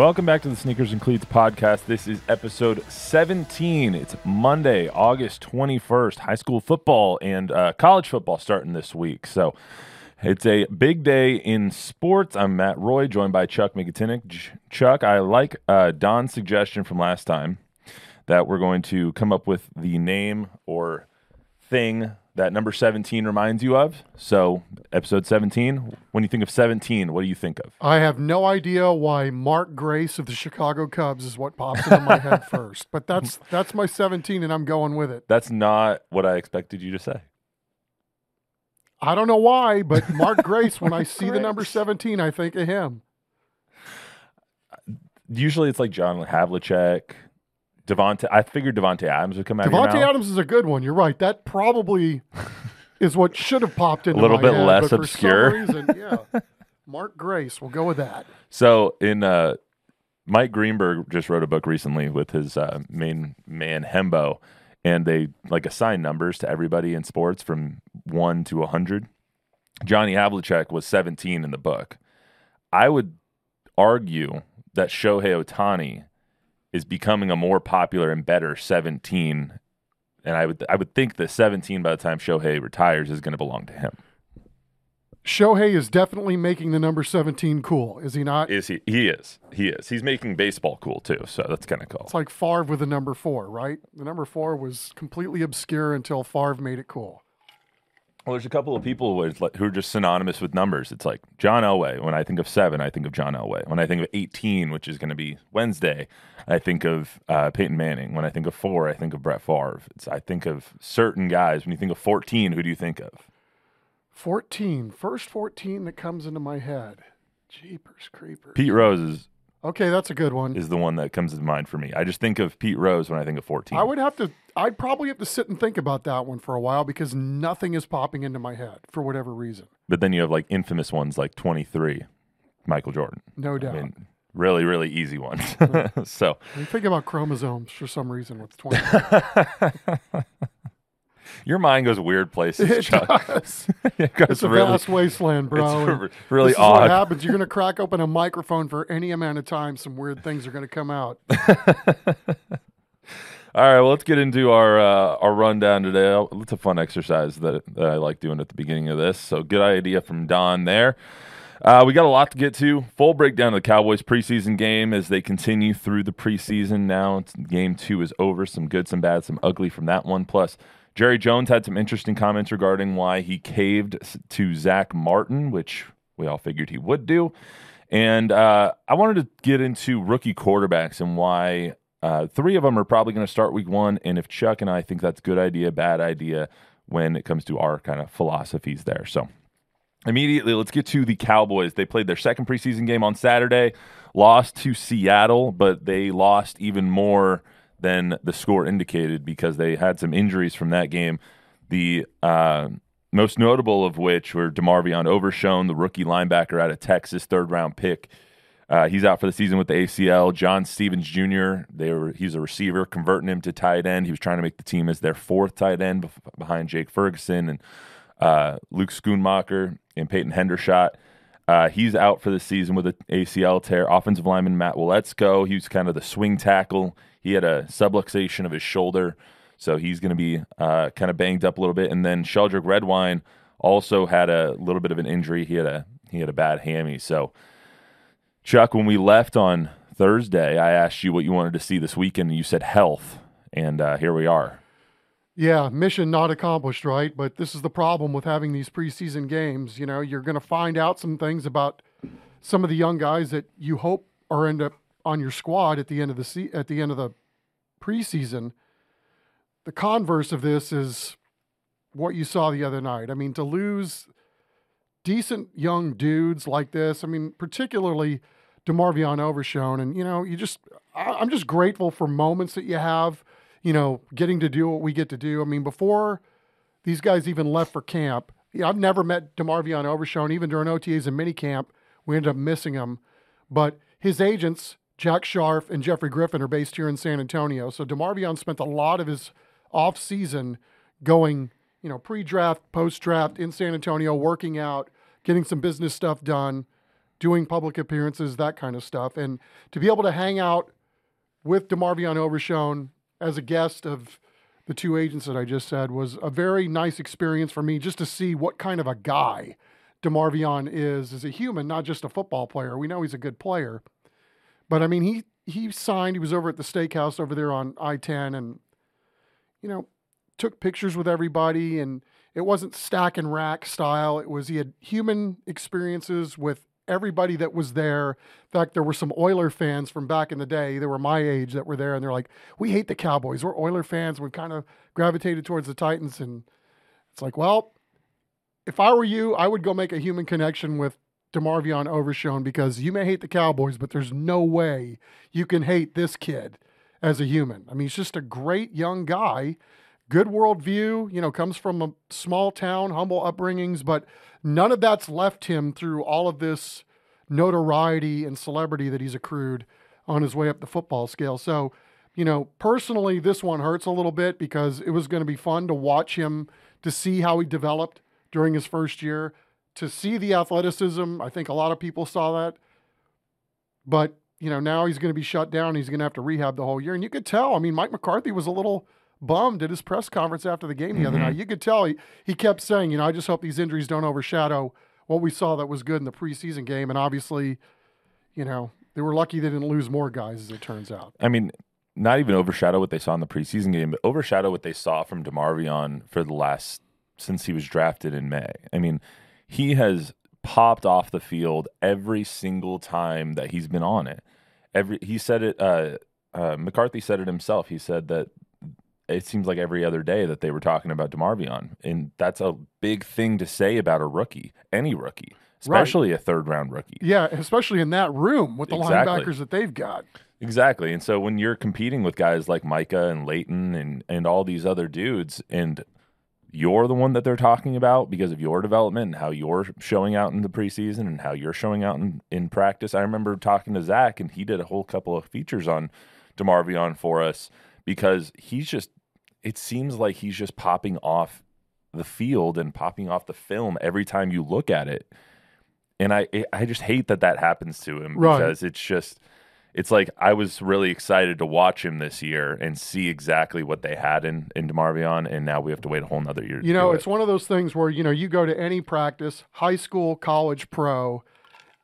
Welcome back to the Sneakers and Cleats podcast. This is episode 17. It's Monday, August 21st. High school football and uh, college football starting this week. So it's a big day in sports. I'm Matt Roy, joined by Chuck Migatinic. Ch- Chuck, I like uh, Don's suggestion from last time that we're going to come up with the name or thing that number 17 reminds you of. So, episode 17, when you think of 17, what do you think of? I have no idea why Mark Grace of the Chicago Cubs is what pops into my head first, but that's that's my 17 and I'm going with it. That's not what I expected you to say. I don't know why, but Mark Grace when I see the number 17, I think of him. Usually it's like John Havlicek, Davante. I figured Davante Adams would come out. of your Davante mouth. Adams is a good one. You're right. That probably is what should have popped into little my bit head, less but for some obscure. reason, yeah. Mark Grace, we'll go with that. So in uh, Mike Greenberg just wrote a book recently with his uh, main man Hembo, and they like assign numbers to everybody in sports from one to a hundred. Johnny Havlicek was 17 in the book. I would argue that Shohei Ohtani is becoming a more popular and better 17, and I would I would think that 17 by the time Shohei retires is going to belong to him. Shohei is definitely making the number 17 cool, is he not? Is he? He is. He is. He's making baseball cool too. So that's kind of cool. It's like Favre with the number four, right? The number four was completely obscure until Favre made it cool. Well, there's a couple of people who are, like- who are just synonymous with numbers. It's like John Elway. When I think of seven, I think of John Elway. When I think of 18, which is going to be Wednesday, I think of uh, Peyton Manning. When I think of four, I think of Brett Favre. It's, I think of certain guys. When you think of 14, who do you think of? 14, first 14 that comes into my head. Jeepers creepers. Pete Rose is, Okay, that's a good one. is the one that comes to mind for me. I just think of Pete Rose when I think of 14. I would have to, I'd probably have to sit and think about that one for a while because nothing is popping into my head for whatever reason. but then you have like infamous ones like 23, Michael Jordan. No I doubt. mean, really, really easy ones. so I think about chromosomes for some reason with 20. your mind goes weird places, it Chuck. does. it goes It's a really, vast wasteland, bro. it's really is what happens. You're going to crack open a microphone for any amount of time. Some weird things are going to come out. All right, well, let's get into our uh, our rundown today. It's a fun exercise that, that I like doing at the beginning of this. So, good idea from Don there. Uh, we got a lot to get to. Full breakdown of the Cowboys preseason game as they continue through the preseason. Now, game two is over. Some good, some bad, some ugly from that one. Plus, Jerry Jones had some interesting comments regarding why he caved to Zack Martin, which we all figured he would do. And uh, I wanted to get into rookie quarterbacks and why uh, three of them are probably going to start week one. And if Chuck and I think that's good idea, bad idea when it comes to our kind of philosophies there. So immediately, let's get to the Cowboys. They played their second preseason game on Saturday, lost to Seattle, but they lost even more than the score indicated because they had some injuries from that game. The uh, most notable of which were DeMarvion Overshown, the rookie linebacker out of Texas, third round pick. Uh, he's out for the season with the ACL. John Stephens Jr. They were he's a receiver, converting him to tight end. He was trying to make the team as their fourth tight end behind Jake Ferguson and uh, Luke Schoonmaker and Peyton Hendershot. Uh, he's out for the season with an ACL tear. Offensive lineman Matt Waletzko, he was kind of the swing tackle. He had a subluxation of his shoulder, so he's going to be uh, kind of banged up a little bit. And then Sheldrick Redwine also had a little bit of an injury. He had a he had a bad hammy. So, Chuck, when we left on Thursday, I asked you what you wanted to see this weekend, and you said health, and uh, here we are. Yeah, mission not accomplished, right? But this is the problem with having these preseason games. You know, you're going to find out some things about some of the young guys that you hope are end up on your squad at the end of the se- at the end of the preseason. The converse of this is what you saw the other night. I mean, to lose decent young dudes like this, I mean, particularly DeMarvion Overshown, and you know, you just I- I'm just grateful for moments that you have, you know, getting to do what we get to do. I mean, before these guys even left for camp, yeah, I've never met DeMarvion Overshown, even during OTAs and minicamp. We ended up missing him. But his agents, Jack Scharf and Jeffrey Griffin, are based here in San Antonio. So DeMarvion spent a lot of his off season going, you know, pre-draft, post-draft in San Antonio, working out, getting some business stuff done, doing public appearances, that kind of stuff. And to be able to hang out with DeMarvion Overshown as a guest of the two agents that I just said was a very nice experience for me just to see what kind of a guy DeMarvion is as a human, not just a football player. We know he's a good player. But I mean, he he signed, he was over at the steakhouse over there on I-10 and you know, took pictures with everybody and it wasn't stack and rack style. It was he had human experiences with everybody that was there. In fact, there were some Oiler fans from back in the day. They were my age that were there, and they're like, "We hate the Cowboys. We're Oiler fans. We've kind of gravitated towards the Titans." And it's like, well, if I were you, I would go make a human connection with DeMarvion Overshown because you may hate the Cowboys, but there's no way you can hate this kid as a human. I mean, he's just a great young guy, good worldview, you know, comes from a small town, humble upbringings, but none of that's left him through all of this notoriety and celebrity that he's accrued on his way up the football scale. So, you know, personally, this one hurts a little bit because it was going to be fun to watch him, to see how he developed during his first year, to see the athleticism. I think a lot of people saw that. But, you know, now he's going to be shut down. He's going to have to rehab the whole year. And you could tell, I mean, Mike McCarthy was a little bummed at his press conference after the game the other mm-hmm. night. You could tell he, he kept saying, you know, I just hope these injuries don't overshadow what we saw that was good in the preseason game. And obviously, you know, they were lucky they didn't lose more guys, as it turns out. I mean, not even overshadow what they saw in the preseason game, but overshadow what they saw from DeMarvion for the last since he was drafted in May. I mean, he has popped off the field every single time that he's been on it. Every he said it. Uh, uh, McCarthy said it himself. He said that it seems like every other day that they were talking about DeMarvion, and that's a big thing to say about a rookie, any rookie, especially a third round rookie. Yeah, especially in that room with the Exactly. linebackers that they've got. Exactly. And so when you're competing with guys like Micah and Leighton and, and all these other dudes, and you're the one that they're talking about because of your development and how you're showing out in the preseason and how you're showing out in, in practice. I remember talking to Zach, and he did a whole couple of features on DeMarvion for us because he's just, it seems like he's just popping off the field and popping off the film every time you look at it. And I, I just hate that that happens to him Right. because it's just, it's like I was really excited to watch him this year and see exactly what they had in in Demarvion, and now we have to wait a whole nother year. You know, it's it. one of those things where, you know, you go to any practice, high school, college, pro,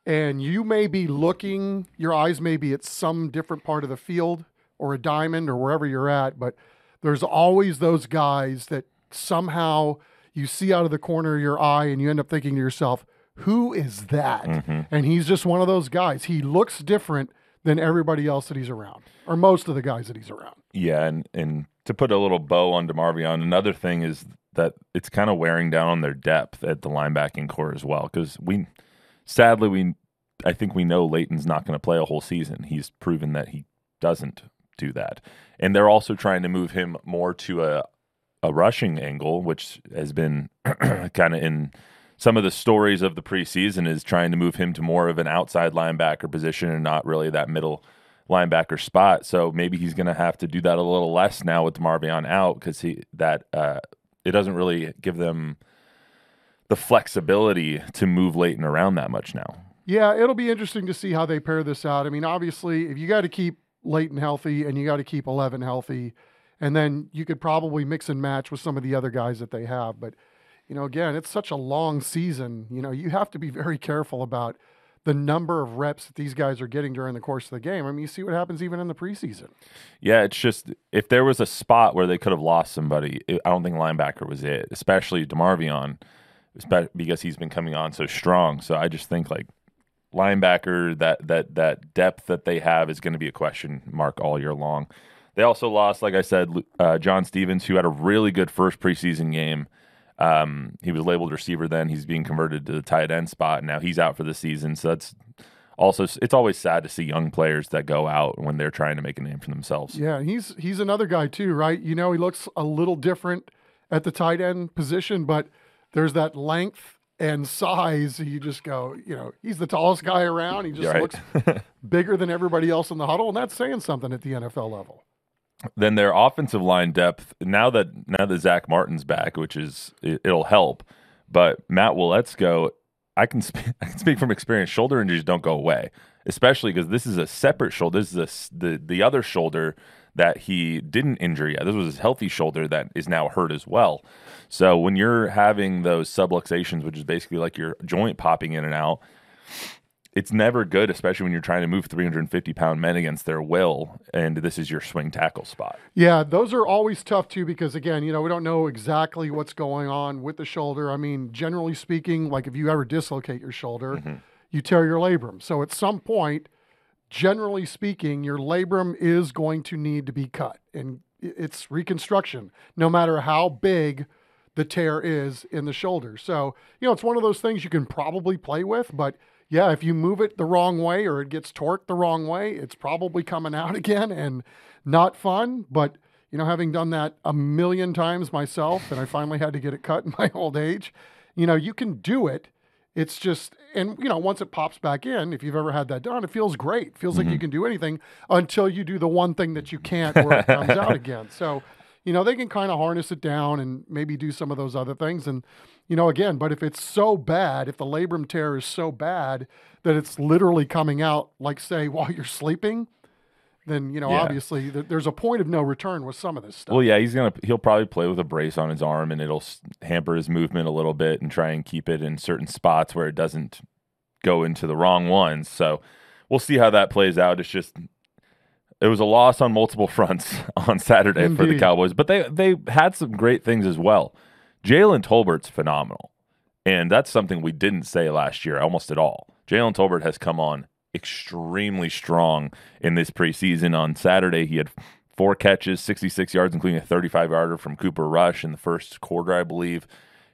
and you may be looking, your eyes may be at some different part of the field or a diamond or wherever you're at, but there's always those guys that somehow you see out of the corner of your eye and you end up thinking to yourself, who is that? Mm-hmm. And he's just one of those guys. He looks different than everybody else that he's around, or most of the guys that he's around. yeah, and and to put a little bow on Demarvion, another thing is that it's kind of wearing down on their depth at the linebacking core as well. Because we, sadly, we, I think we know Leighton's not going to play a whole season. He's proven that he doesn't do that, and they're also trying to move him more to a a rushing angle, which has been kind of in some of the stories of the preseason is trying to move him to more of an outside linebacker position and not really that middle linebacker spot. So maybe he's going to have to do that a little less now with Marvion out because he that uh, it doesn't really give them the flexibility to move Leighton around that much now. Yeah, it'll be interesting to see how they pair this out. I mean, obviously, if you got to keep Leighton healthy and you got to keep 11 healthy, and then you could probably mix and match with some of the other guys that they have. But, you know, again, it's such a long season. You know, you have to be very careful about the number of reps that these guys are getting during the course of the game. I mean, you see what happens even in the preseason. Yeah, it's just if there was a spot where they could have lost somebody, it, I don't think linebacker was it, especially DeMarvion, because he's been coming on so strong. So I just think like linebacker that that that depth that they have is going to be a question mark all year long. They also lost, like I said, uh, John Stephens, who had a really good first preseason game. Um, he was labeled receiver then. He's being converted to the tight end spot, and now he's out for the season. So that's also it's always sad to see young players that go out when they're trying to make a name for themselves. Yeah, he's he's another guy too, right? You know, he looks a little different at the tight end position, but there's that length and size. You just go, you know, he's the tallest guy around. He just right. looks bigger than everybody else in the huddle, and that's saying something at the NFL level then their offensive line depth now that now that Zack Martin's back, which is it, will help. But Matt Waletzko, I can sp- I can speak from experience. Shoulder injuries don't go away, especially because this is a separate shoulder. This is a, the the other shoulder that he didn't injure yet. This was his healthy shoulder that is now hurt as well. So when you're having those subluxations, which is basically like your joint popping in and out, it's never good, especially when you're trying to move 350 pound men against their will, and this is your swing tackle spot. Yeah, those are always tough too because again, you know, we don't know exactly what's going on with the shoulder. I mean, generally speaking, like if you ever dislocate your shoulder, mm-hmm. you tear your labrum. So at some point, generally speaking, your labrum is going to need to be cut, and it's reconstruction, no matter how big the tear is in the shoulder. So you know, it's one of those things you can probably play with, but yeah, if you move it the wrong way or it gets torqued the wrong way, it's probably coming out again and not fun. But, you know, having done that a million times myself, and I finally had to get it cut in my old age, you know, you can do it. It's just, and you know, once it pops back in, if you've ever had that done, it feels great. It feels mm-hmm. like you mm-hmm. can do anything until you do the one thing that you can't where it comes out again. So, you know, they can kind of harness it down and maybe do some of those other things. And, you know, again, but if it's so bad, if the labrum tear is so bad that it's literally coming out, like say while you're sleeping, then you know yeah. obviously th- there's a point of no return with some of this stuff. Well, yeah, he's gonna he'll probably play with a brace on his arm, and it'll hamper his movement a little bit, and try and keep it in certain spots where it doesn't go into the wrong ones. So we'll see how that plays out. It's just it was a loss on multiple fronts on Saturday Indeed. for the Cowboys, but they they had some great things as well. Jalen Tolbert's phenomenal. And that's something we didn't say last year almost at all. Jalen Tolbert has come on extremely strong in this preseason. On Saturday, he had four catches, 66 yards, including a 35 yarder from Cooper Rush in the first quarter, I believe.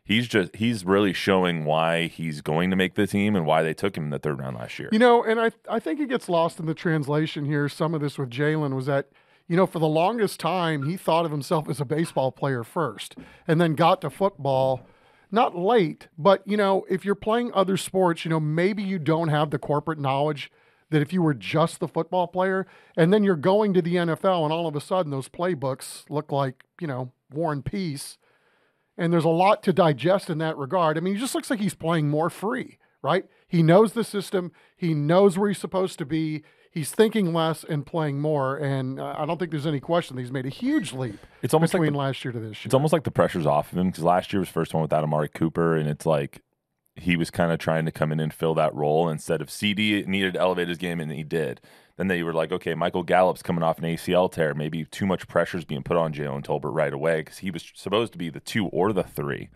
He's just he's really showing why he's going to make the team and why they took him in the third round last year. You know, and I I think it gets lost in the translation here. Some of this with Jalen was that you know, for the longest time, he thought of himself as a baseball player first and then got to football not late, but, you know, if you're playing other sports, you know, maybe you don't have the corporate knowledge that if you were just the football player and then you're going to the NFL and all of a sudden those playbooks look like, you know, War and Peace. And there's a lot to digest in that regard. I mean, he just looks like he's playing more free, right? He knows the system, he knows where he's supposed to be he's thinking less and playing more. And uh, I don't think there's any question that he's made a huge leap. It's almost between like the, last year to this year. It's almost like the pressure's off of him because last year was first one without Amari Cooper, and it's like he was kind of trying to come in and fill that role instead of CD needed to elevate his game, and he did. Then they were like, okay, Michael Gallup's coming off an ACL tear. Maybe too much pressure is being put on Jalen Tolbert right away because he was supposed to be the two or the three.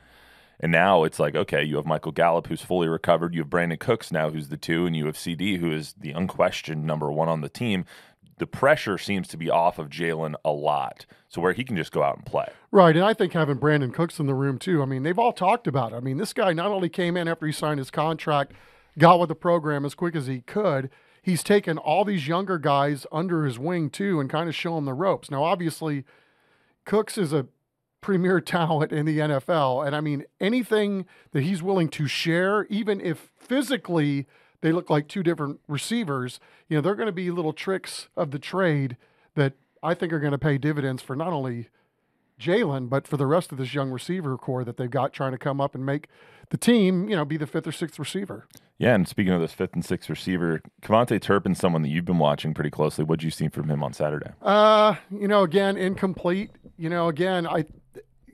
And now it's like, okay, you have Michael Gallup, who's fully recovered. You have Brandin Cooks now, who's the two, and you have CD, who is the unquestioned number one on the team. The pressure seems to be off of Jalen a lot, so where he can just go out and play. Right, and I think having Brandin Cooks in the room too. I mean, they've all talked about it. I mean, this guy not only came in after he signed his contract, got with the program as quick as he could. He's taken all these younger guys under his wing too, and kind of show them the ropes. Now, obviously, Cooks is a premier talent in the NFL. And I mean, anything that he's willing to share, even if physically they look like two different receivers, you know, they're going to be little tricks of the trade that I think are going to pay dividends for not only Jalen, but for the rest of this young receiver core that they've got trying to come up and make the team, you know, be the fifth or sixth receiver. Yeah, and speaking of this fifth and sixth receiver, KaVontae Turpin, someone that you've been watching pretty closely. What'd you see from him on Saturday? Uh, you know, again, incomplete. You know, again, I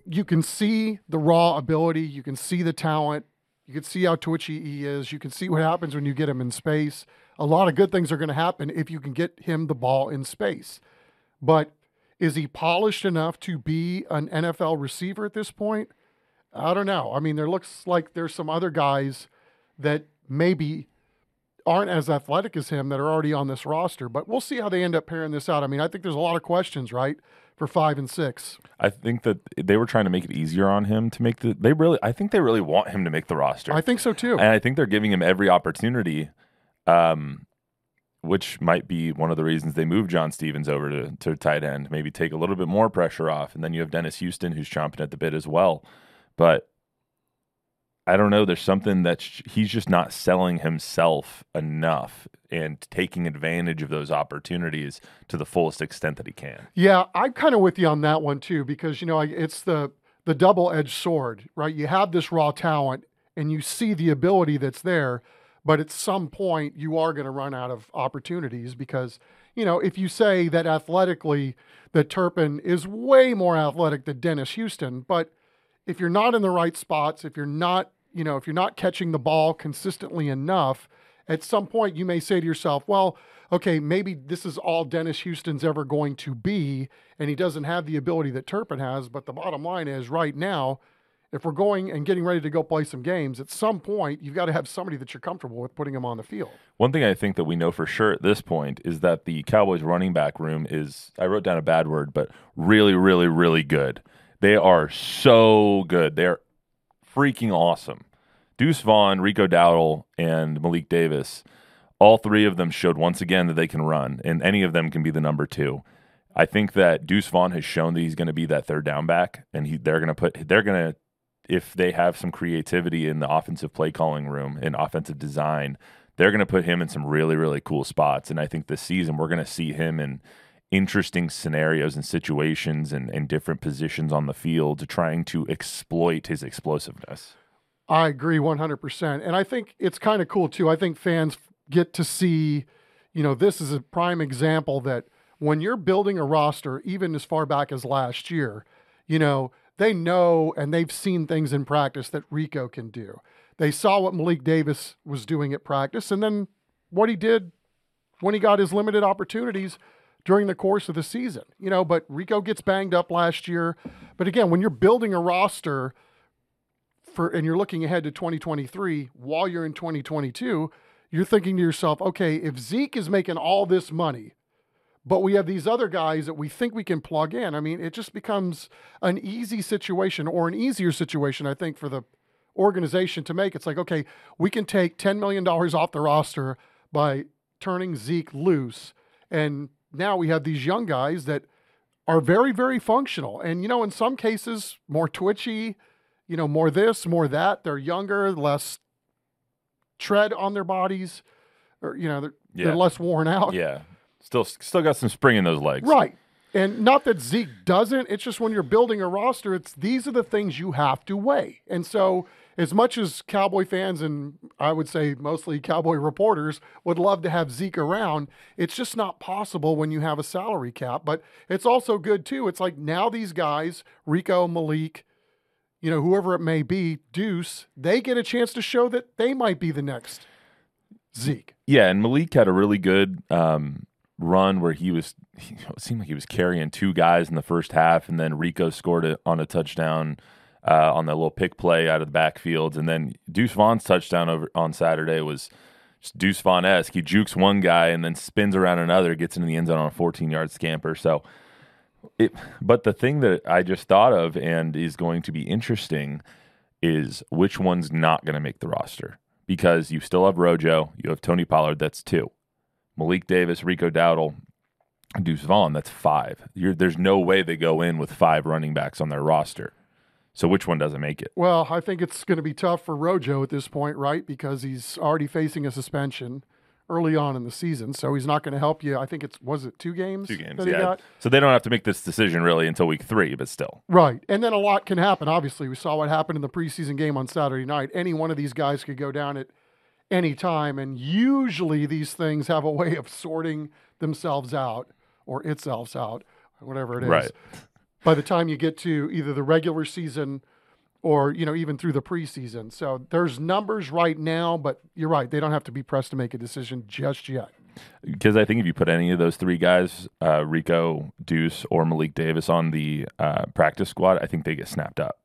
you can see the raw ability, you can see the talent. You can see how twitchy he is. You can see what happens when you get him in space. A lot of good things are going to happen if you can get him the ball in space. But is he polished enough to be an NFL receiver at this point? I don't know. I mean, there looks like there's some other guys that maybe aren't as athletic as him that are already on this roster, but we'll see how they end up pairing this out. I mean, I think there's a lot of questions, right, for five and six. I think that they were trying to make it easier on him to make the. They really, I think they really want him to make the roster. I think so too. and I think they're giving him every opportunity, um, which might be one of the reasons they moved John Stephens over to, to tight end. Maybe take a little bit more pressure off, and then you have Dennis Houston who's chomping at the bit as well. But I don't know. There's something that he's just not selling himself enough and taking advantage of those opportunities to the fullest extent that he can. Yeah, I'm kind of with you on that one too, because you know it's the the double edged sword, right? You have this raw talent, and you see the ability that's there, but at some point you are going to run out of opportunities because you know if you say that athletically that Turpin is way more athletic than Dennis Houston, but if you're not in the right spots, if you're not, you know, if you're not catching the ball consistently enough, at some point you may say to yourself, well, okay, maybe this is all Dennis Houston's ever going to be, and he doesn't have the ability that Turpin has. But the bottom line is, right now, if we're going and getting ready to go play some games, at some point you've got to have somebody that you're comfortable with putting him on the field. One thing I think that we know for sure at this point is that the Cowboys running back room is I wrote down a bad word, but really, really, really good. They are so good. They're freaking awesome. Deuce Vaughn, Rico Dowdle, and Malik Davis, all three of them showed once again that they can run, and any of them can be the number two. I think that Deuce Vaughn has shown that he's going to be that third down back, and he, they're going to put they're going to if they have some creativity in the offensive play calling room and offensive design, they're going to put him in some really really cool spots. And I think this season we're going to see him in interesting scenarios and situations and, and different positions on the field, trying to exploit his explosiveness. I agree 100%. And I think it's kind of cool too. I think fans get to see, you know, this is a prime example that when you're building a roster, even as far back as last year, you know, they know and they've seen things in practice that Rico can do. They saw what Malik Davis was doing at practice and then what he did when he got his limited opportunities during the course of the season. You know, but Rico gets banged up last year. But again, when you're building a roster for and you're looking ahead to 2023 while you're in 2022, you're thinking to yourself, okay, if Zeke is making all this money, but we have these other guys that we think we can plug in. I mean, it just becomes an easy situation or an easier situation, I think, for the organization to make. It's like, okay, we can take $10 million off the roster by turning Zeke loose. And now we have these young guys that are very, very functional. And, you know, in some cases, more twitchy, you know, more this, more that. They're younger, less tread on their bodies, or, you know, they're, Yeah. they're less worn out. Yeah, still still got some spring in those legs. Right. And not that Zeke doesn't. It's just when you're building a roster, it's these are the things you have to weigh. And so, as much as Cowboy fans and I would say mostly Cowboy reporters would love to have Zeke around, it's just not possible when you have a salary cap. But it's also good too. It's like now these guys, Rico, Malik, you know, whoever it may be, Deuce, they get a chance to show that they might be the next Zeke. Yeah, and Malik had a really good um, run where he was. It seemed like he was carrying two guys in the first half, and then Rico scored it on a touchdown uh, on that little pick play out of the backfield, and then Deuce Vaughn's touchdown over on Saturday was just Deuce Vaughn esque. He jukes one guy and then spins around another, gets into the end zone on a 14 yard scamper. So. It, but the thing that I just thought of and is going to be interesting is which one's not going to make the roster because you still have Rojo, you have Tony Pollard, that's two. Malik Davis, Rico Dowdle, Deuce Vaughn, that's 5 You're, there's no way they go in with five running backs on their roster. So which one doesn't make it? Well, I think it's going to be tough for Rojo at this point, right? Because he's already facing a suspension early on in the season, so he's not going to help you. I think it's was it two games? Two games, yeah. So they don't have to make this decision really until week three, but still. Right. And then a lot can happen. Obviously, we saw what happened in the preseason game on Saturday night. Any one of these guys could go down at any time. And usually these things have a way of sorting themselves out or itself out, whatever it is. Right. By the time you get to either the regular season or you know even through the preseason. So there's numbers right now, but you're right; they don't have to be pressed to make a decision just yet. Because I think if you put any of those three guys, uh, Rico, Deuce, or Malik Davis, on the uh, practice squad, I think they get snapped up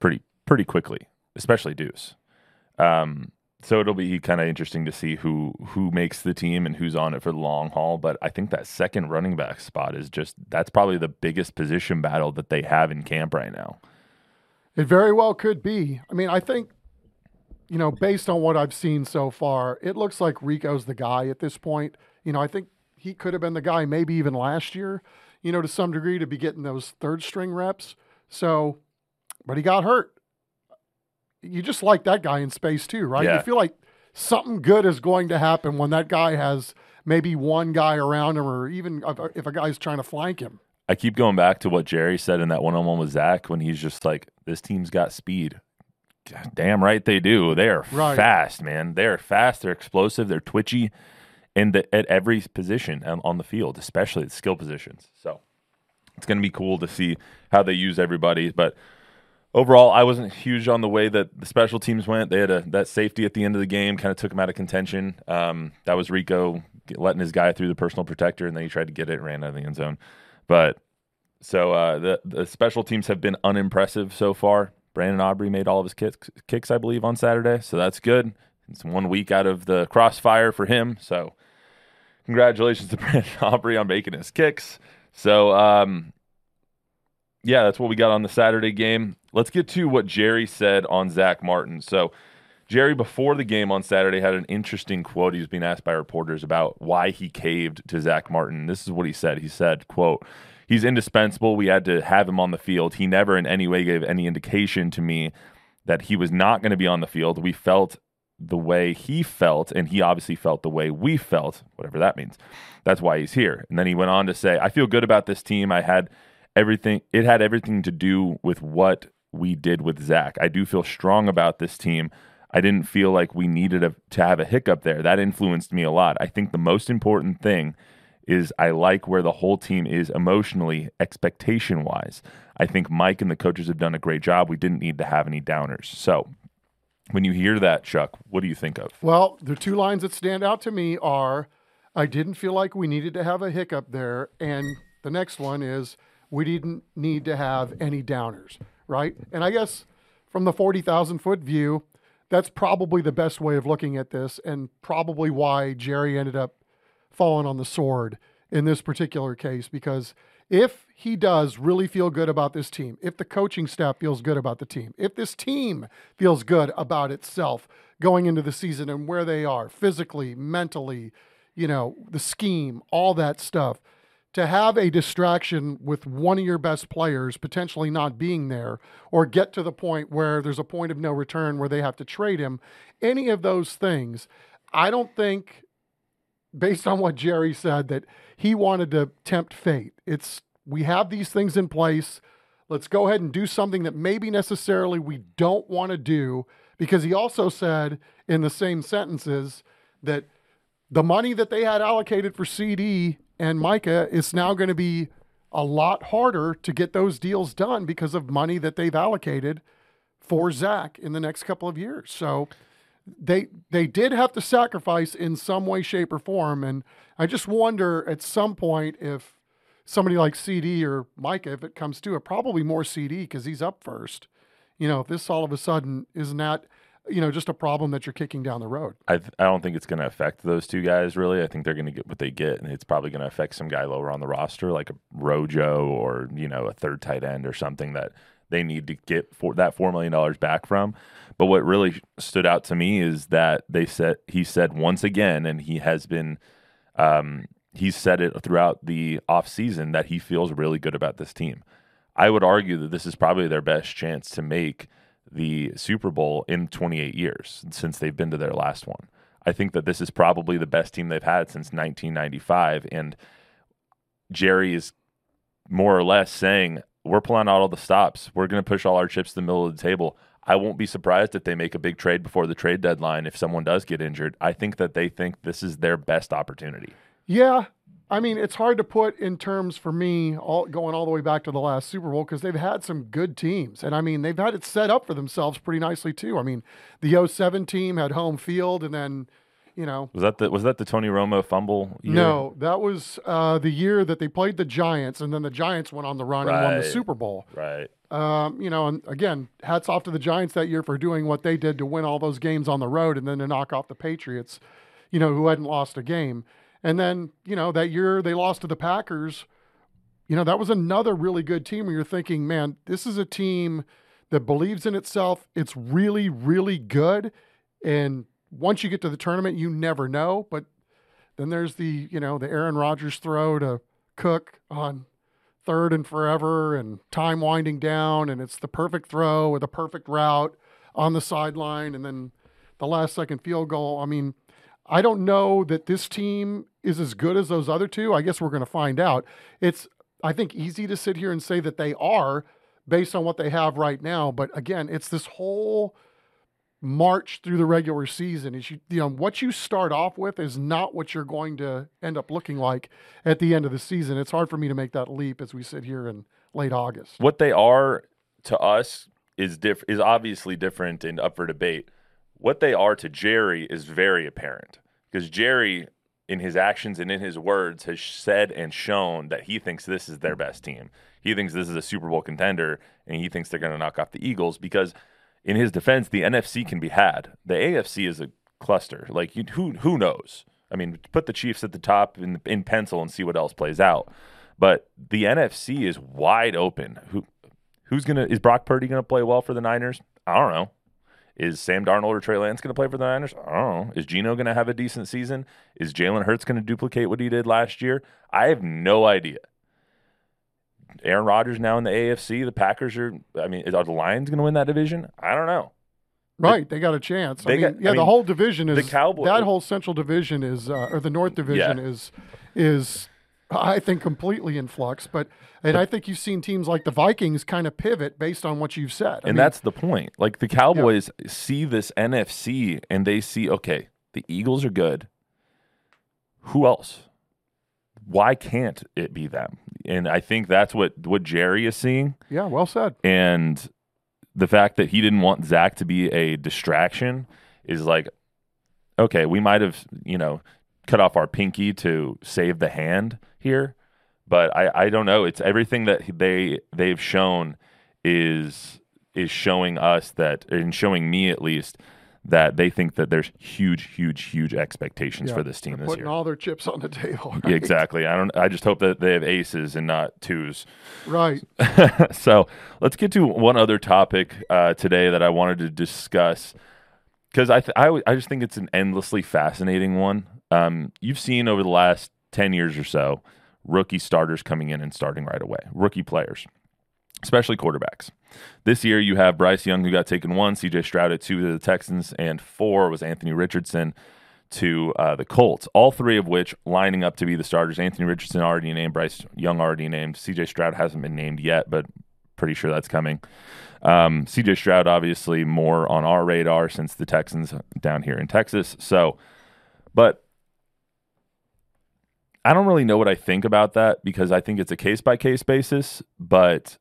pretty pretty quickly, especially Deuce. Um, so it'll be kind of interesting to see who who makes the team and who's on it for the long haul. But I think that second running back spot is just that's probably the biggest position battle that they have in camp right now. It very well could be. I mean, I think you know, based on what I've seen so far, it looks like Rico's the guy at this point. You know, I think he could have been the guy maybe even last year, you know, to some degree to be getting those third string reps. So, but he got hurt you just like that guy in space too, right? Yeah. You feel like something good is going to happen when that guy has maybe one guy around him, or even if a guy's trying to flank him. I keep going back to what Jerry said in that one-on-one with Zach when he's just like, "This team's got speed." Damn right they do. They are right. fast, man. They're fast. They're explosive. They're twitchy, and the, at every position on the field, especially the skill positions. So it's going to be cool to see how they use everybody. But overall, I wasn't huge on the way that the special teams went. They had a that safety at the end of the game, kind of took him out of contention. Um, that was Rico letting his guy through the personal protector, and then he tried to get it, and ran out of the end zone. But so uh, the the special teams have been unimpressive so far. Brandon Aubrey made all of his kicks, kicks, I believe, on Saturday, so that's good. It's one week out of the crossfire for him. So congratulations to Brandon Aubrey on making his kicks. So um, yeah, that's what we got on the Saturday game. Let's get to what Jerry said on Zack Martin. So, Jerry, before the game on Saturday, had an interesting quote. He was being asked by reporters about why he caved to Zack Martin. This is what he said. He said, quote, He's indispensable. We had to have him on the field. He never in any way gave any indication to me that he was not going to be on the field. We felt the way he felt, and he obviously felt the way we felt, whatever that means. That's why he's here. And then he went on to say, I feel good about this team. I had everything, it had everything to do with what we did with Zack. I do feel strong about this team. I didn't feel like we needed a, to have a hiccup there. That influenced me a lot. I think the most important thing is I like where the whole team is emotionally, expectation wise. I think Mike and the coaches have done a great job. We didn't need to have any downers. So, when you hear that, Chuck, what do you think of? Well, the two lines that stand out to me are I didn't feel like we needed to have a hiccup there. And the next one is we didn't need to have any downers right? And I guess from the 40,000 foot view, that's probably the best way of looking at this, and probably why Jerry ended up falling on the sword in this particular case. Because if he does really feel good about this team, if the coaching staff feels good about the team, if this team feels good about itself going into the season and where they are physically, mentally, you know, the scheme, all that stuff to have a distraction with one of your best players potentially not being there or get to the point where there's a point of no return where they have to trade him, any of those things, I don't think, based on what Jerry said, that he wanted to tempt fate. It's we have these things in place. Let's go ahead and do something that maybe necessarily we don't want to do because he also said in the same sentences that the money that they had allocated for CD and Micah, it's now going to be a lot harder to get those deals done because of money that they've allocated for Zack in the next couple of years. So they they did have to sacrifice in some way, shape, or form. And I just wonder at some point if somebody like CD or Micah, if it comes to it, probably more CD because he's up first. You know, if this all of a sudden is not you know, just a problem that you're kicking down the road. I th- I don't think it's going to affect those two guys really. I think they're going to get what they get, and it's probably going to affect some guy lower on the roster, like a Rojo or you know a third tight end or something that they need to get for that four million dollars back from. But what really stood out to me is that they said he said once again, and he has been. Um, he's said it throughout the off season that he feels really good about this team. I would argue that this is probably their best chance to make the Super Bowl in 28 years since they've been to their last one. I think that this is probably the best team they've had since 1995. And Jerry is more or less saying, we're pulling out all the stops. We're going to push all our chips to the middle of the table. I won't be surprised if they make a big trade before the trade deadline if someone does get injured. I think that they think this is their best opportunity. Yeah, I mean, it's hard to put in terms for me, all going all the way back to the last Super Bowl because they've had some good teams, and I mean, they've had it set up for themselves pretty nicely too. I mean, the 07 team had home field, and then, you know, Was that the was that the Tony Romo fumble? Year? no, that was uh, the year that they played the Giants, and then the Giants went on the run and won the Super Bowl. Right. Um, you know, and again, hats off to the Giants that year for doing what they did to win all those games on the road and then to knock off the Patriots, you know, who hadn't lost a game. And then, you know, that year they lost to the Packers. You know, that was another really good team where you're thinking, man, this is a team that believes in itself. It's really, really good. And once you get to the tournament, you never know. But then there's the, you know, the Aaron Rodgers throw to Cook on third and forever and time winding down and it's the perfect throw with a perfect route on the sideline and then the last second field goal. I mean, I don't know that this team is as good as those other two. I guess we're going to find out. It's I think easy to sit here and say that they are based on what they have right now, but again, it's this whole march through the regular season is you you know what you start off with is not what you're going to end up looking like at the end of the season. It's hard for me to make that leap as we sit here in late August. What they are to us is diff- is obviously different and up for debate. What they are to Jerry is very apparent because Jerry, in his actions and in his words, has said and shown that he thinks this is their best team. He thinks this is a Super Bowl contender, and he thinks they're going to knock off the Eagles because, in his defense, the NFC can be had. The AFC is a cluster. Like you, who who knows? I mean, put the Chiefs at the top in in pencil and see what else plays out. But the NFC is wide open. Who who's gonna is Brock Purdy gonna play well for the Niners? I don't know. Is Sam Darnold or Trey Lance gonna play for the Niners? I don't know. Is Geno gonna have a decent season? Is Jalen Hurts gonna duplicate what he did last year? I have no idea. Aaron Rodgers now in the AFC. The Packers are. I mean, are the Lions going to win that division? I don't know. Right, they got a chance. I They mean, got- yeah, I the whole division is the Cowboy- that whole Central Division is, uh, or the North Division Yeah. is, is, I think completely in flux. But and I think you've seen teams like the Vikings kind of pivot based on what you've said. I and mean, that's the point. Like the Cowboys see this NFC and they see, okay, the Eagles are good. Who else? Why can't it be them? And I think that's what what Jerry is seeing. yeah, well said. And the fact that he didn't want Zack to be a distraction is like, okay, we might have, you know, cut off our pinky to save the hand here, but I, I don't know. It's everything that they they've shown is is showing us that and showing me at least that they think that there's huge, huge, huge expectations Yeah, for this team this putting year. all their chips on the table. Yeah, exactly. I don't. I just hope that they have aces and not twos. Right. so let's get to one other topic uh, today that I wanted to discuss because I, th- I w- I just think it's an endlessly fascinating one. Um, you've seen over the last ten years or so rookie starters coming in and starting right away, rookie players, especially quarterbacks. This year you have Bryce Young who got taken one, C.J. Stroud at two to the Texans, and four was Anthony Richardson to uh, the Colts. All three of which lining up to be the starters. Anthony Richardson already named, Bryce Young already named. C.J. Stroud hasn't been named yet, but pretty sure that's coming. Um, C.J. Stroud obviously more on our radar since the Texans down here in Texas. So, but I don't really know what I think about that because I think it's a case by case basis. But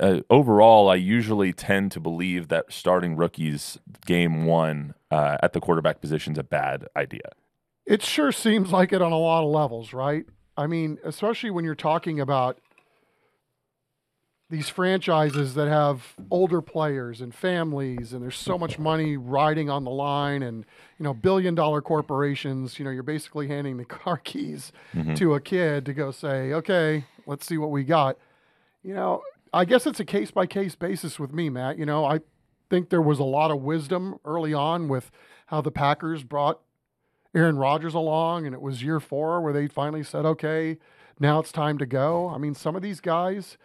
uh, overall, I usually tend to believe that starting rookies game one uh, at the quarterback position is a bad idea. It sure seems like it on a lot of levels, right? I mean, especially when you're talking about these franchises that have older players and families and there's so much money riding on the line and you know billion dollar corporations you know you're basically handing the car keys mm-hmm. to a kid to go say okay let's see what we got. You know i guess it's a case by case basis with me matt. You know i think there was a lot of wisdom early on with how the packers brought Aaron Rodgers along, and it was year four where they finally said, okay, now it's time to go. I mean, some of these guys,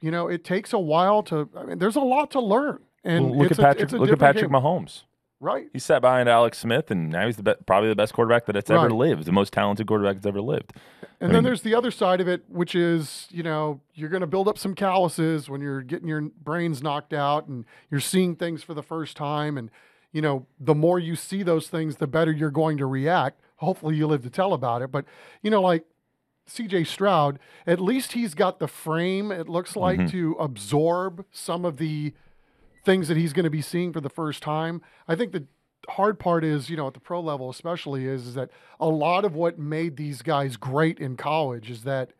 you know, it takes a while to, I mean, there's a lot to learn. And Well, look at Patrick. a Look at Patrick game. Mahomes. Right. He sat behind Alex Smith, and now he's the be- probably the best quarterback that ever Right. lived, the most talented quarterback that's ever lived. And I then mean- there's the other side of it, which is, you know, you're going to build up some calluses when you're getting your brains knocked out and you're seeing things for the first time. And, you know, the more you see those things, the better you're going to react. hopefully you live to tell about it. But you know, like CJ Stroud, at least he's got the frame, it looks like, Mhm. to absorb some of the things that he's going to be seeing for the first time. I think the hard part is, you know, at the pro level especially, is, is that a lot of what made these guys great in college is that,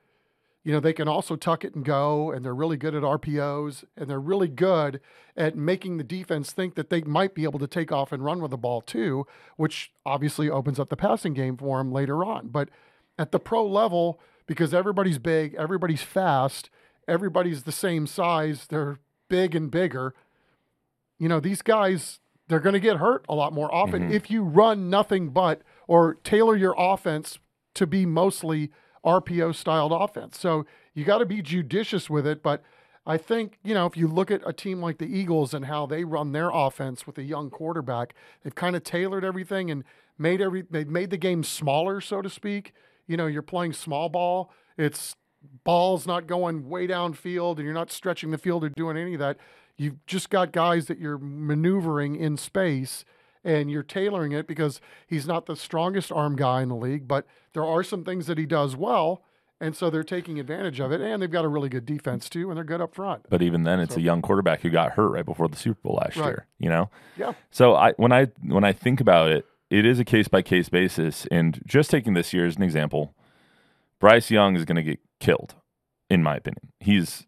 you know, they can also tuck it and go, and they're really good at RPOs, and they're really good at making the defense think that they might be able to take off and run with the ball too, which obviously opens up the passing game for them later on. But at the pro level, because everybody's big, everybody's fast, everybody's the same size, they're big and bigger. You know, these guys, they're going to get hurt a lot more often Mhm. if you run nothing but or tailor your offense to be mostly RPO styled offense. So you got to be judicious with it. But I think, you know, if you look at a team like the Eagles and how they run their offense with a young quarterback, they've kind of tailored everything and made every they've made the game smaller, so to speak. You know, you're playing small ball. It's balls not going way downfield and you're not stretching the field or doing any of that. You've just got guys that you're maneuvering in space and you're tailoring it because he's not the strongest arm guy in the league, but there are some things that he does well. And so they're taking advantage of it. And they've got a really good defense too, and they're good up front. But even then, it's So- a young quarterback who got hurt right before the Super Bowl last Right. year. You know, Yeah. So I when I when I think about it, it is a case by case basis. And just taking this year as an example, Bryce Young is going to get killed, in my opinion. He's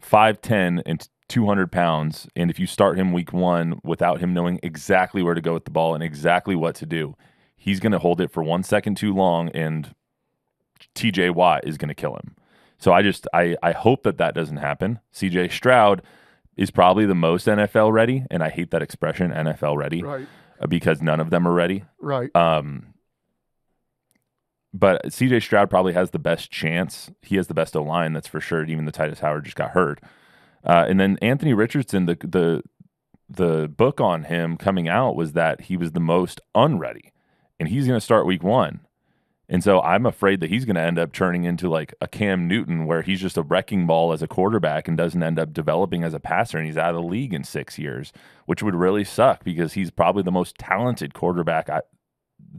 five ten and two hundred pounds, and if you start him week one without him knowing exactly where to go with the ball and exactly what to do, he's going to hold it for one second too long, and T.J. Watt is going to kill him. So I just I I hope that that doesn't happen. C.J. Stroud is probably the most NFL ready, and I hate that expression NFL ready Right. Because none of them are ready. Right. Um, but CJ Stroud probably has the best chance. He has the best O line, that's for sure. Even the Tytus Howard just got hurt. Uh, and then Anthony Richardson, the the the book on him coming out was that he was the most unready, and he's going to start week one. And so I'm afraid that he's going to end up turning into like a Cam Newton, where he's just a wrecking ball as a quarterback and doesn't end up developing as a passer, and he's out of the league in six years, which would really suck because he's probably the most talented quarterback I,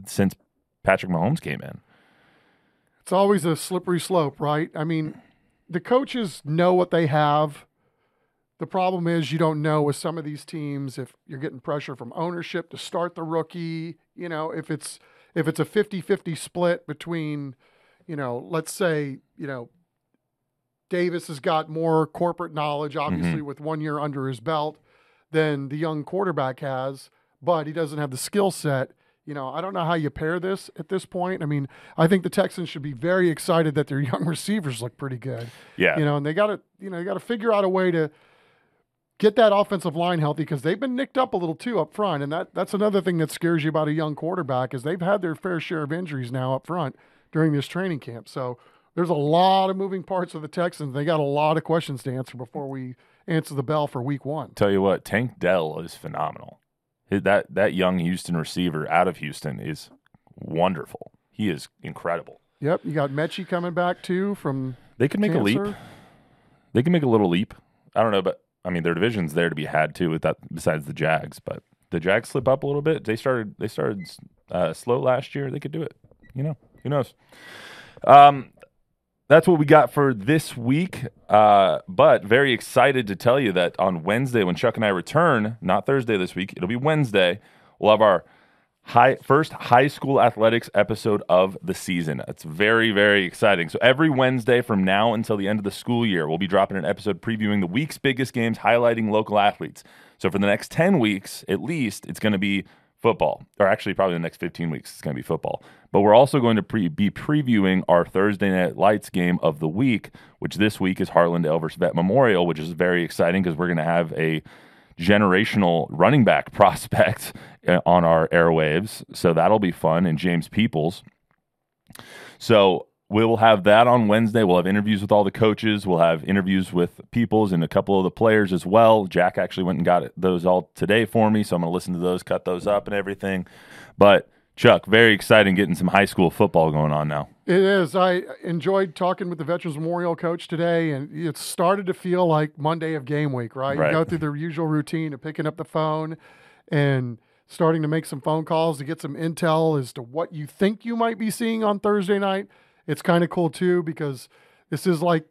since Patrick Mahomes came in. It's always a slippery slope, right? I mean, the coaches know what they have. The problem is you don't know with some of these teams if you're getting pressure from ownership to start the rookie, you know, if it's if it's a 50-50 split between, you know, let's say, you know, Davis has got more corporate knowledge mm-hmm. obviously with 1 year under his belt than the young quarterback has, but he doesn't have the skill set you know, I don't know how you pair this at this point. I mean, I think the Texans should be very excited that their young receivers look pretty good. Yeah. You know, and they got to, you know, they got to figure out a way to get that offensive line healthy because they've been nicked up a little too up front, and that that's another thing that scares you about a young quarterback is they've had their fair share of injuries now up front during this training camp. So there's a lot of moving parts of the Texans. They got a lot of questions to answer before we answer the bell for Week One. Tell you what, Tank Dell is phenomenal. That that young Houston receiver out of Houston is wonderful. He is incredible. Yep, you got Metchie coming back too from They could make a leap. They can make a little leap. I don't know, but I mean their division's there to be had too. With that, besides the Jags, but the Jags slip up a little bit. They started they started uh, slow last year. They could do it. You know, who knows? Um, that's what we got for this week. Uh, but very excited to tell you that on Wednesday, when Chuck and I return, not Thursday this week, it'll be Wednesday. We'll have our high first high school athletics episode of the season. It's very very exciting. So every Wednesday from now until the end of the school year, we'll be dropping an episode previewing the week's biggest games, highlighting local athletes. So for the next 10 weeks at least, it's going to be football. Or actually probably the next 15 weeks it's going to be football. But we're also going to pre- be previewing our Thursday night lights game of the week, which this week is Harlandale versus Vet Memorial, which is very exciting because we're going to have a generational running back prospect uh, on our airwaves. So that'll be fun. And James Peoples. So we'll have that on Wednesday. We'll have interviews with all the coaches. We'll have interviews with Peoples and a couple of the players as well. Jack actually went and got those all today for me. So I'm going to listen to those, cut those up and everything. But Chuck, very exciting getting some high school football going on now. It is. I enjoyed talking with the Veterans Memorial coach today, and it started to feel like Monday of game week, right? Right. You go through the usual routine of picking up the phone and starting to make some phone calls to get some intel as to what you think you might be seeing on Thursday night. It's kind of cool too because this is like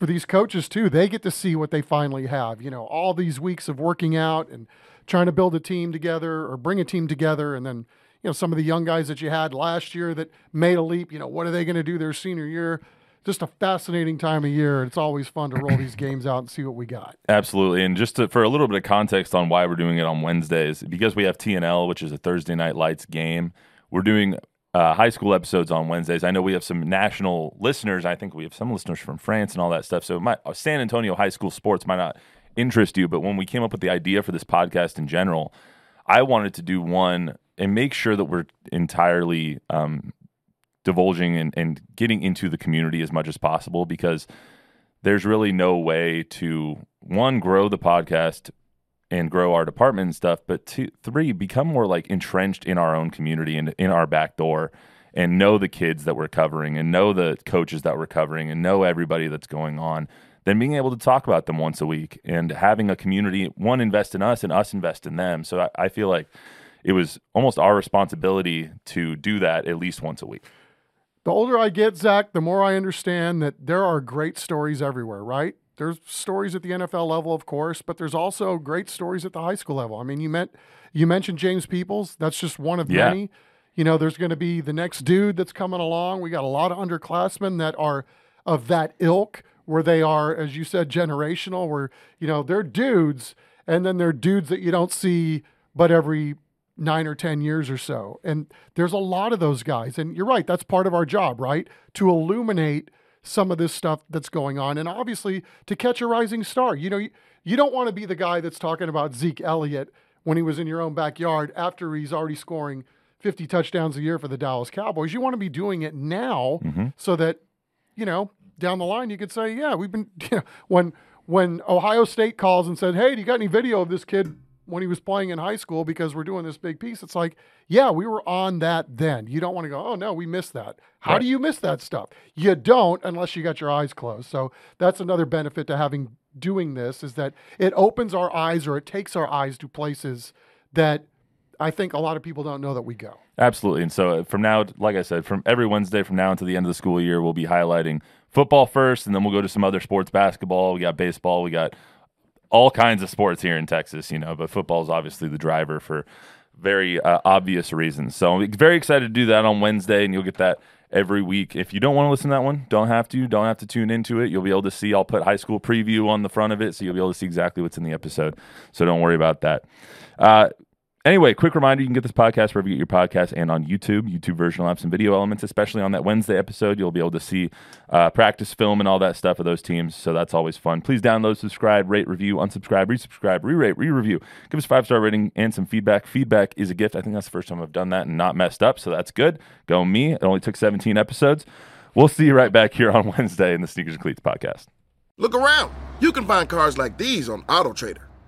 for these coaches too. They get to see what they finally have. You know, all these weeks of working out and trying to build a team together or bring a team together and then you know some of the young guys that you had last year that made a leap, you know, what are they going to do their senior year? just a fascinating time of year. It's always fun to roll these games out and see what we got. Absolutely, and just to, for a little bit of context on why we're doing it on Wednesdays, because we have TNL, which is a Thursday night lights game. We're doing uh, high school episodes on Wednesdays. I know we have some national listeners. I think we have some listeners from France and all that stuff. So my, uh, San Antonio high school sports might not interest you, but when we came up with the idea for this podcast in general, I wanted to do one and make sure that we're entirely um, divulging and, and getting into the community as much as possible because there's really no way to one grow the podcast and grow our department and stuff but two three become more like entrenched in our own community and in our back door and know the kids that we're covering and know the coaches that we're covering and know everybody that's going on then being able to talk about them once a week and having a community one invest in us and us invest in them. So I, I feel like it was almost our responsibility to do that at least once a week the older I get, Zach, the more I understand that there are great stories everywhere, right? There's stories at the NFL level, of course, but there's also great stories at the high school level. I mean, you meant you mentioned James Peoples. That's just one of yeah. many. You know, there's going to be the next dude that's coming along. We got a lot of underclassmen that are of that ilk, where they are, as you said, generational. Where you know they're dudes, and then they're dudes that you don't see but every nine or 10 years or so. And there's a lot of those guys. And you're right, that's part of our job, right? To illuminate some of this stuff that's going on. And obviously, to catch a rising star. You know, you, you don't want to be the guy that's talking about Zeke Elliott when he was in your own backyard after he's already scoring 50 touchdowns a year for the Dallas Cowboys. You want to be doing it now mm-hmm. so that, you know, down the line you could say, yeah, we've been, you know, when when Ohio State calls and said, hey, do you got any video of this kid when he was playing in high school because we're doing this big piece. It's like, yeah, we were on that then. You don't want to go, oh no, we missed that. How right. do you miss that stuff? You don't unless you got your eyes closed. So that's another benefit to having doing this is that it opens our eyes or it takes our eyes to places that I think a lot of people don't know that we go. Absolutely. And so uh, from now, like I said, from every Wednesday from now until the end of the school year, we'll be highlighting football first, and then we'll go to some other sports, basketball. We got baseball. We got all kinds of sports here in Texas, you know, but football is obviously the driver for very uh, obvious reasons. So I'm very excited to do that on Wednesday, and you'll get that every week. If you don't want to listen to that one, don't have to. Don't have to tune into it. You'll be able to see. I'll put high school preview on the front of it, so you'll be able to see exactly what's in the episode. So don't worry about that. Uh, Anyway, quick reminder you can get this podcast wherever you get your podcast and on YouTube. YouTube version will have some video elements, especially on that Wednesday episode. You'll be able to see uh, practice film and all that stuff of those teams. So that's always fun. Please download, subscribe, rate, review, unsubscribe, resubscribe, re rate, re review. Give us five star rating and some feedback. Feedback is a gift. I think that's the first time I've done that and not messed up. So that's good. Go me. It only took 17 episodes. We'll see you right back here on Wednesday in the Sneakers and Cleats podcast. Look around. You can find cars like these on AutoTrader